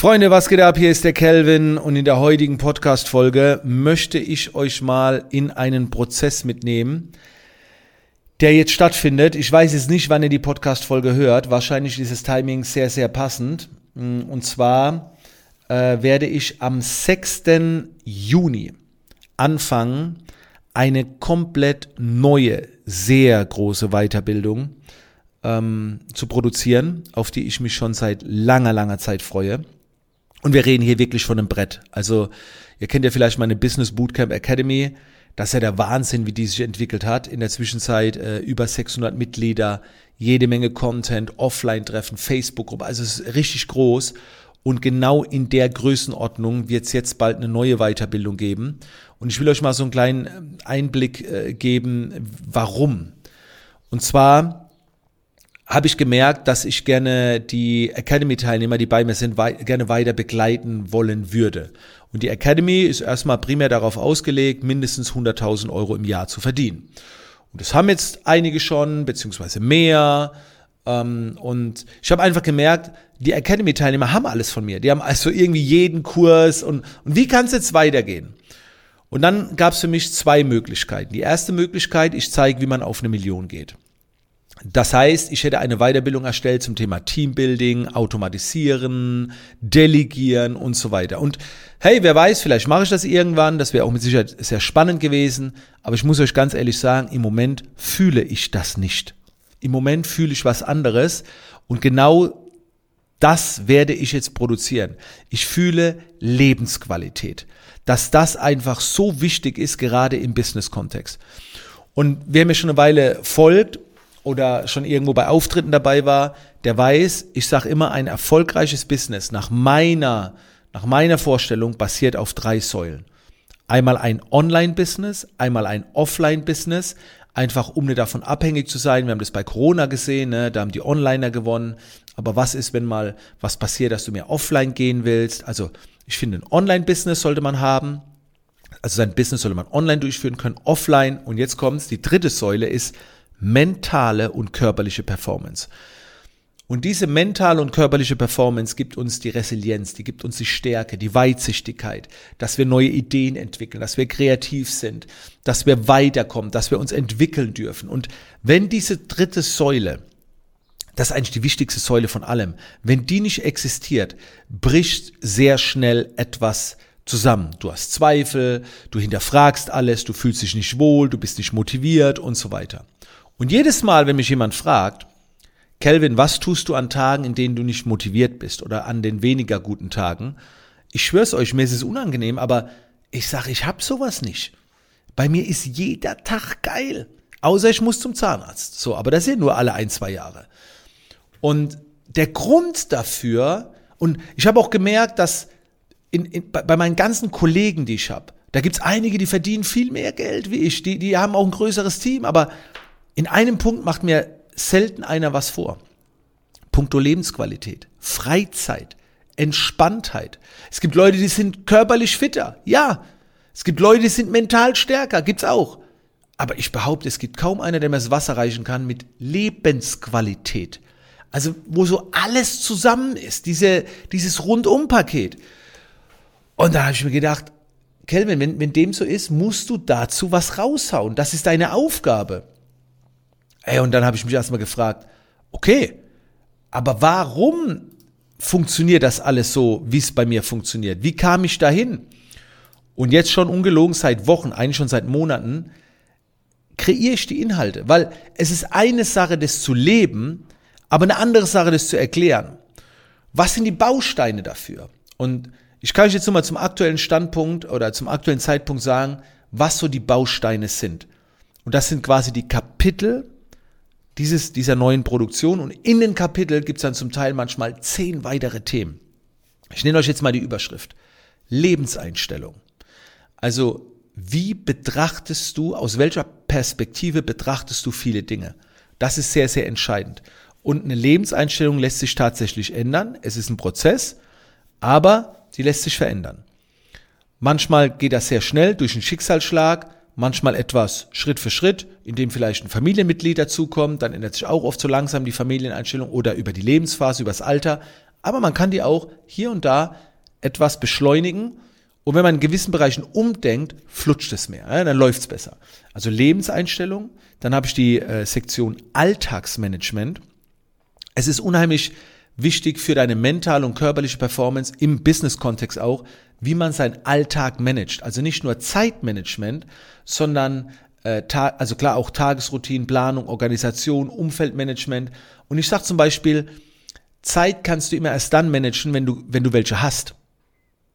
Freunde, was geht ab? Hier ist der Kelvin und in der heutigen Podcast-Folge möchte ich euch mal in einen Prozess mitnehmen, der jetzt stattfindet. Ich weiß jetzt nicht, wann ihr die Podcast-Folge hört. Wahrscheinlich ist das Timing sehr, sehr passend. Und zwar äh, werde ich am 6. Juni anfangen, eine komplett neue, sehr große Weiterbildung ähm, zu produzieren, auf die ich mich schon seit langer, langer Zeit freue. Und wir reden hier wirklich von einem Brett. Also ihr kennt ja vielleicht meine Business Bootcamp Academy. Das ist ja der Wahnsinn, wie die sich entwickelt hat. In der Zwischenzeit äh, über 600 Mitglieder, jede Menge Content, Offline-Treffen, Facebook-Gruppe. Also es ist richtig groß. Und genau in der Größenordnung wird es jetzt bald eine neue Weiterbildung geben. Und ich will euch mal so einen kleinen äh, Einblick äh, geben, warum. Und zwar habe ich gemerkt, dass ich gerne die Academy-Teilnehmer, die bei mir sind, wei gerne weiter begleiten wollen würde. Und die Academy ist erstmal primär darauf ausgelegt, mindestens 100.000 Euro im Jahr zu verdienen. Und das haben jetzt einige schon, beziehungsweise mehr. Ähm, und ich habe einfach gemerkt, die Academy-Teilnehmer haben alles von mir. Die haben also irgendwie jeden Kurs. Und, und wie kann es jetzt weitergehen? Und dann gab es für mich zwei Möglichkeiten. Die erste Möglichkeit, ich zeige, wie man auf eine Million geht. Das heißt, ich hätte eine Weiterbildung erstellt zum Thema Teambuilding, Automatisieren, Delegieren und so weiter. Und hey, wer weiß, vielleicht mache ich das irgendwann. Das wäre auch mit Sicherheit sehr spannend gewesen. Aber ich muss euch ganz ehrlich sagen, im Moment fühle ich das nicht. Im Moment fühle ich was anderes. Und genau das werde ich jetzt produzieren. Ich fühle Lebensqualität. Dass das einfach so wichtig ist, gerade im Business-Kontext. Und wer mir schon eine Weile folgt oder schon irgendwo bei Auftritten dabei war, der weiß, ich sage immer, ein erfolgreiches Business nach meiner, nach meiner Vorstellung basiert auf drei Säulen. Einmal ein Online-Business, einmal ein Offline-Business, einfach um nicht davon abhängig zu sein. Wir haben das bei Corona gesehen, ne? da haben die Onliner gewonnen. Aber was ist, wenn mal was passiert, dass du mehr offline gehen willst? Also ich finde, ein Online-Business sollte man haben. Also sein Business sollte man online durchführen können, offline. Und jetzt kommt's, die dritte Säule ist mentale und körperliche Performance. Und diese mentale und körperliche Performance gibt uns die Resilienz, die gibt uns die Stärke, die Weitsichtigkeit, dass wir neue Ideen entwickeln, dass wir kreativ sind, dass wir weiterkommen, dass wir uns entwickeln dürfen. Und wenn diese dritte Säule, das ist eigentlich die wichtigste Säule von allem, wenn die nicht existiert, bricht sehr schnell etwas zusammen. Du hast Zweifel, du hinterfragst alles, du fühlst dich nicht wohl, du bist nicht motiviert und so weiter. Und jedes Mal, wenn mich jemand fragt, Kelvin, was tust du an Tagen, in denen du nicht motiviert bist oder an den weniger guten Tagen? Ich schwör's euch, mir ist es unangenehm, aber ich sage, ich hab sowas nicht. Bei mir ist jeder Tag geil. Außer ich muss zum Zahnarzt. So, aber das sind nur alle ein, zwei Jahre. Und der Grund dafür, und ich habe auch gemerkt, dass in, in, bei meinen ganzen Kollegen, die ich habe, da gibt's einige, die verdienen viel mehr Geld wie ich, die, die haben auch ein größeres Team, aber in einem Punkt macht mir selten einer was vor. Punkto Lebensqualität, Freizeit, Entspanntheit. Es gibt Leute, die sind körperlich fitter. Ja. Es gibt Leute, die sind mental stärker. Gibt's auch. Aber ich behaupte, es gibt kaum einer, der mir das Wasser reichen kann mit Lebensqualität. Also, wo so alles zusammen ist. Diese, dieses Rundumpaket. Und da habe ich mir gedacht, Kelvin, wenn, wenn dem so ist, musst du dazu was raushauen. Das ist deine Aufgabe. Ey, und dann habe ich mich erstmal gefragt, okay, aber warum funktioniert das alles so, wie es bei mir funktioniert? Wie kam ich dahin? Und jetzt schon ungelogen seit Wochen, eigentlich schon seit Monaten, kreiere ich die Inhalte, weil es ist eine Sache, das zu leben, aber eine andere Sache, das zu erklären. Was sind die Bausteine dafür? Und ich kann euch jetzt nochmal zum aktuellen Standpunkt oder zum aktuellen Zeitpunkt sagen, was so die Bausteine sind. Und das sind quasi die Kapitel, dieses, dieser neuen Produktion und in den Kapitel gibt es dann zum Teil manchmal zehn weitere Themen. Ich nenne euch jetzt mal die Überschrift. Lebenseinstellung. Also, wie betrachtest du, aus welcher Perspektive betrachtest du viele Dinge? Das ist sehr, sehr entscheidend. Und eine Lebenseinstellung lässt sich tatsächlich ändern. Es ist ein Prozess, aber sie lässt sich verändern. Manchmal geht das sehr schnell durch einen Schicksalsschlag, manchmal etwas Schritt für Schritt, indem vielleicht ein Familienmitglied dazukommt, dann ändert sich auch oft so langsam die Familieneinstellung oder über die Lebensphase, übers Alter. Aber man kann die auch hier und da etwas beschleunigen. Und wenn man in gewissen Bereichen umdenkt, flutscht es mehr, dann läuft es besser. Also Lebenseinstellung, dann habe ich die äh, Sektion Alltagsmanagement. Es ist unheimlich wichtig für deine mentale und körperliche Performance im Business-Kontext auch, wie man seinen Alltag managt. Also nicht nur Zeitmanagement, sondern äh, also klar auch Tagesroutinen, Planung, Organisation, Umfeldmanagement. Und ich sage zum Beispiel, Zeit kannst du immer erst dann managen, wenn du, wenn du welche hast.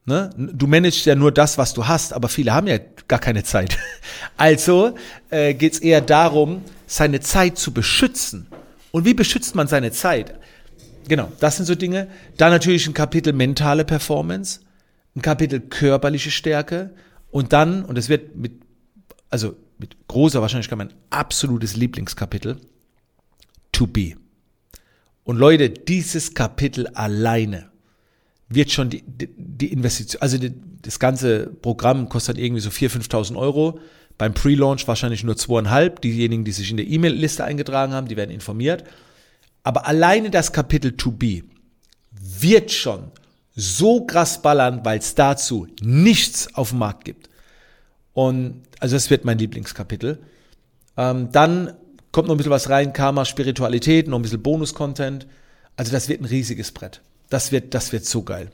Ne? Du managst ja nur das, was du hast, aber viele haben ja gar keine Zeit. Also äh, geht es eher darum, seine Zeit zu beschützen. Und wie beschützt man seine Zeit? Genau, das sind so Dinge. Dann natürlich ein Kapitel mentale Performance, ein Kapitel körperliche Stärke und dann, und es wird mit, also mit großer Wahrscheinlichkeit mein absolutes Lieblingskapitel, to be. Und Leute, dieses Kapitel alleine wird schon die, die, die Investition, also die, das ganze Programm kostet irgendwie so 4.000, 5.000 Euro. Beim Pre-Launch wahrscheinlich nur zweieinhalb. Diejenigen, die sich in der E-Mail-Liste eingetragen haben, die werden informiert. Aber alleine das Kapitel To Be wird schon so krass ballern, weil es dazu nichts auf dem Markt gibt. Und also das wird mein Lieblingskapitel. Ähm, dann kommt noch ein bisschen was rein, Karma, Spiritualität, noch ein bisschen Bonus-Content. Also das wird ein riesiges Brett. Das wird, das wird so geil.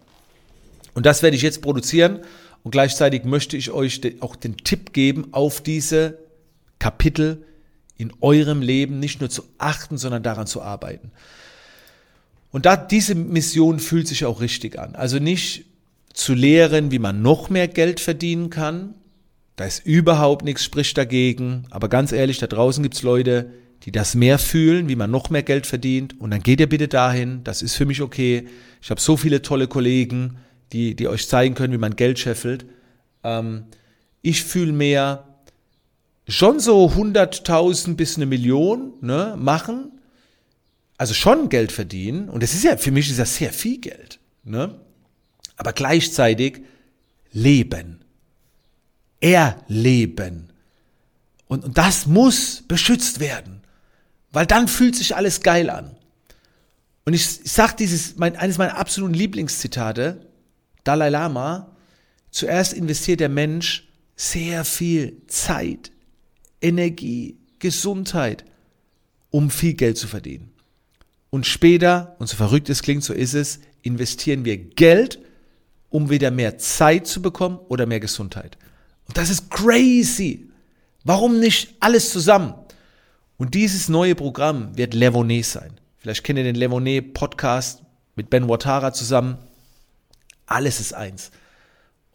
Und das werde ich jetzt produzieren und gleichzeitig möchte ich euch auch den Tipp geben, auf diese Kapitel in eurem Leben nicht nur zu achten, sondern daran zu arbeiten. Und da, diese Mission fühlt sich auch richtig an. Also nicht zu lehren, wie man noch mehr Geld verdienen kann. Da ist überhaupt nichts, spricht dagegen. Aber ganz ehrlich, da draußen gibt's Leute, die das mehr fühlen, wie man noch mehr Geld verdient. Und dann geht ihr bitte dahin. Das ist für mich okay. Ich habe so viele tolle Kollegen, die, die euch zeigen können, wie man Geld scheffelt. Ähm, ich fühle mehr, schon so 100.000 bis eine Million ne, machen, also schon Geld verdienen, und das ist ja, für mich ist das sehr viel Geld, ne? aber gleichzeitig leben, erleben. Und, und das muss beschützt werden, weil dann fühlt sich alles geil an. Und ich, ich sage dieses, mein, eines meiner absoluten Lieblingszitate, Dalai Lama, zuerst investiert der Mensch sehr viel Zeit, Energie, Gesundheit, um viel Geld zu verdienen. Und später, und so verrückt es klingt, so ist es, investieren wir Geld, um wieder mehr Zeit zu bekommen oder mehr Gesundheit. Und das ist crazy. Warum nicht alles zusammen? Und dieses neue Programm wird Levonet sein. Vielleicht kennt ihr den Levonet Podcast mit Ben Watara zusammen. Alles ist eins.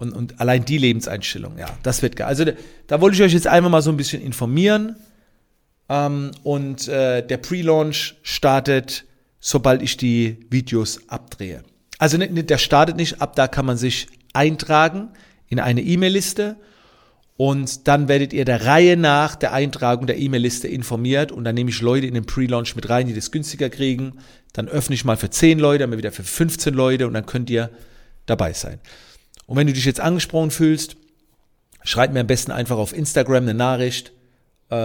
Und, und allein die Lebenseinstellung, ja, das wird geil. Also da wollte ich euch jetzt einfach mal so ein bisschen informieren. Ähm, und äh, der Pre-Launch startet, sobald ich die Videos abdrehe. Also nicht, nicht, der startet nicht, ab da kann man sich eintragen in eine E-Mail-Liste und dann werdet ihr der Reihe nach der Eintragung der E-Mail-Liste informiert und dann nehme ich Leute in den Pre-Launch mit rein, die das günstiger kriegen. Dann öffne ich mal für 10 Leute, dann wieder für 15 Leute und dann könnt ihr dabei sein. Und wenn du dich jetzt angesprochen fühlst, schreib mir am besten einfach auf Instagram eine Nachricht, äh,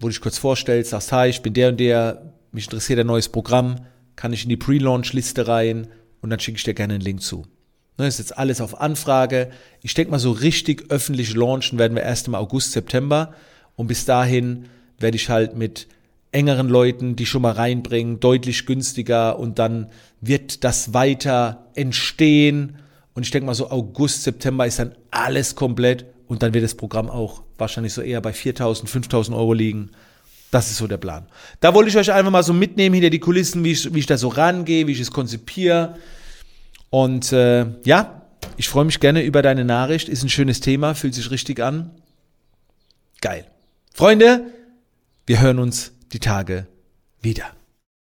wo du dich kurz vorstellst, sagst, hi, ich bin der und der, mich interessiert ein neues Programm, kann ich in die Pre-Launch-Liste rein und dann schicke ich dir gerne einen Link zu. Das ist jetzt alles auf Anfrage. Ich denke mal, so richtig öffentlich launchen werden wir erst im August, September. Und bis dahin werde ich halt mit engeren Leuten die schon mal reinbringen, deutlich günstiger und dann wird das weiter entstehen und ich denke mal so August, September ist dann alles komplett und dann wird das Programm auch wahrscheinlich so eher bei 4.000, 5.000 Euro liegen. Das ist so der Plan. Da wollte ich euch einfach mal so mitnehmen hinter die Kulissen, wie ich, wie ich da so rangehe, wie ich es konzipiere. Und äh, ja, ich freue mich gerne über deine Nachricht. Ist ein schönes Thema, fühlt sich richtig an. Geil. Freunde, wir hören uns die Tage wieder.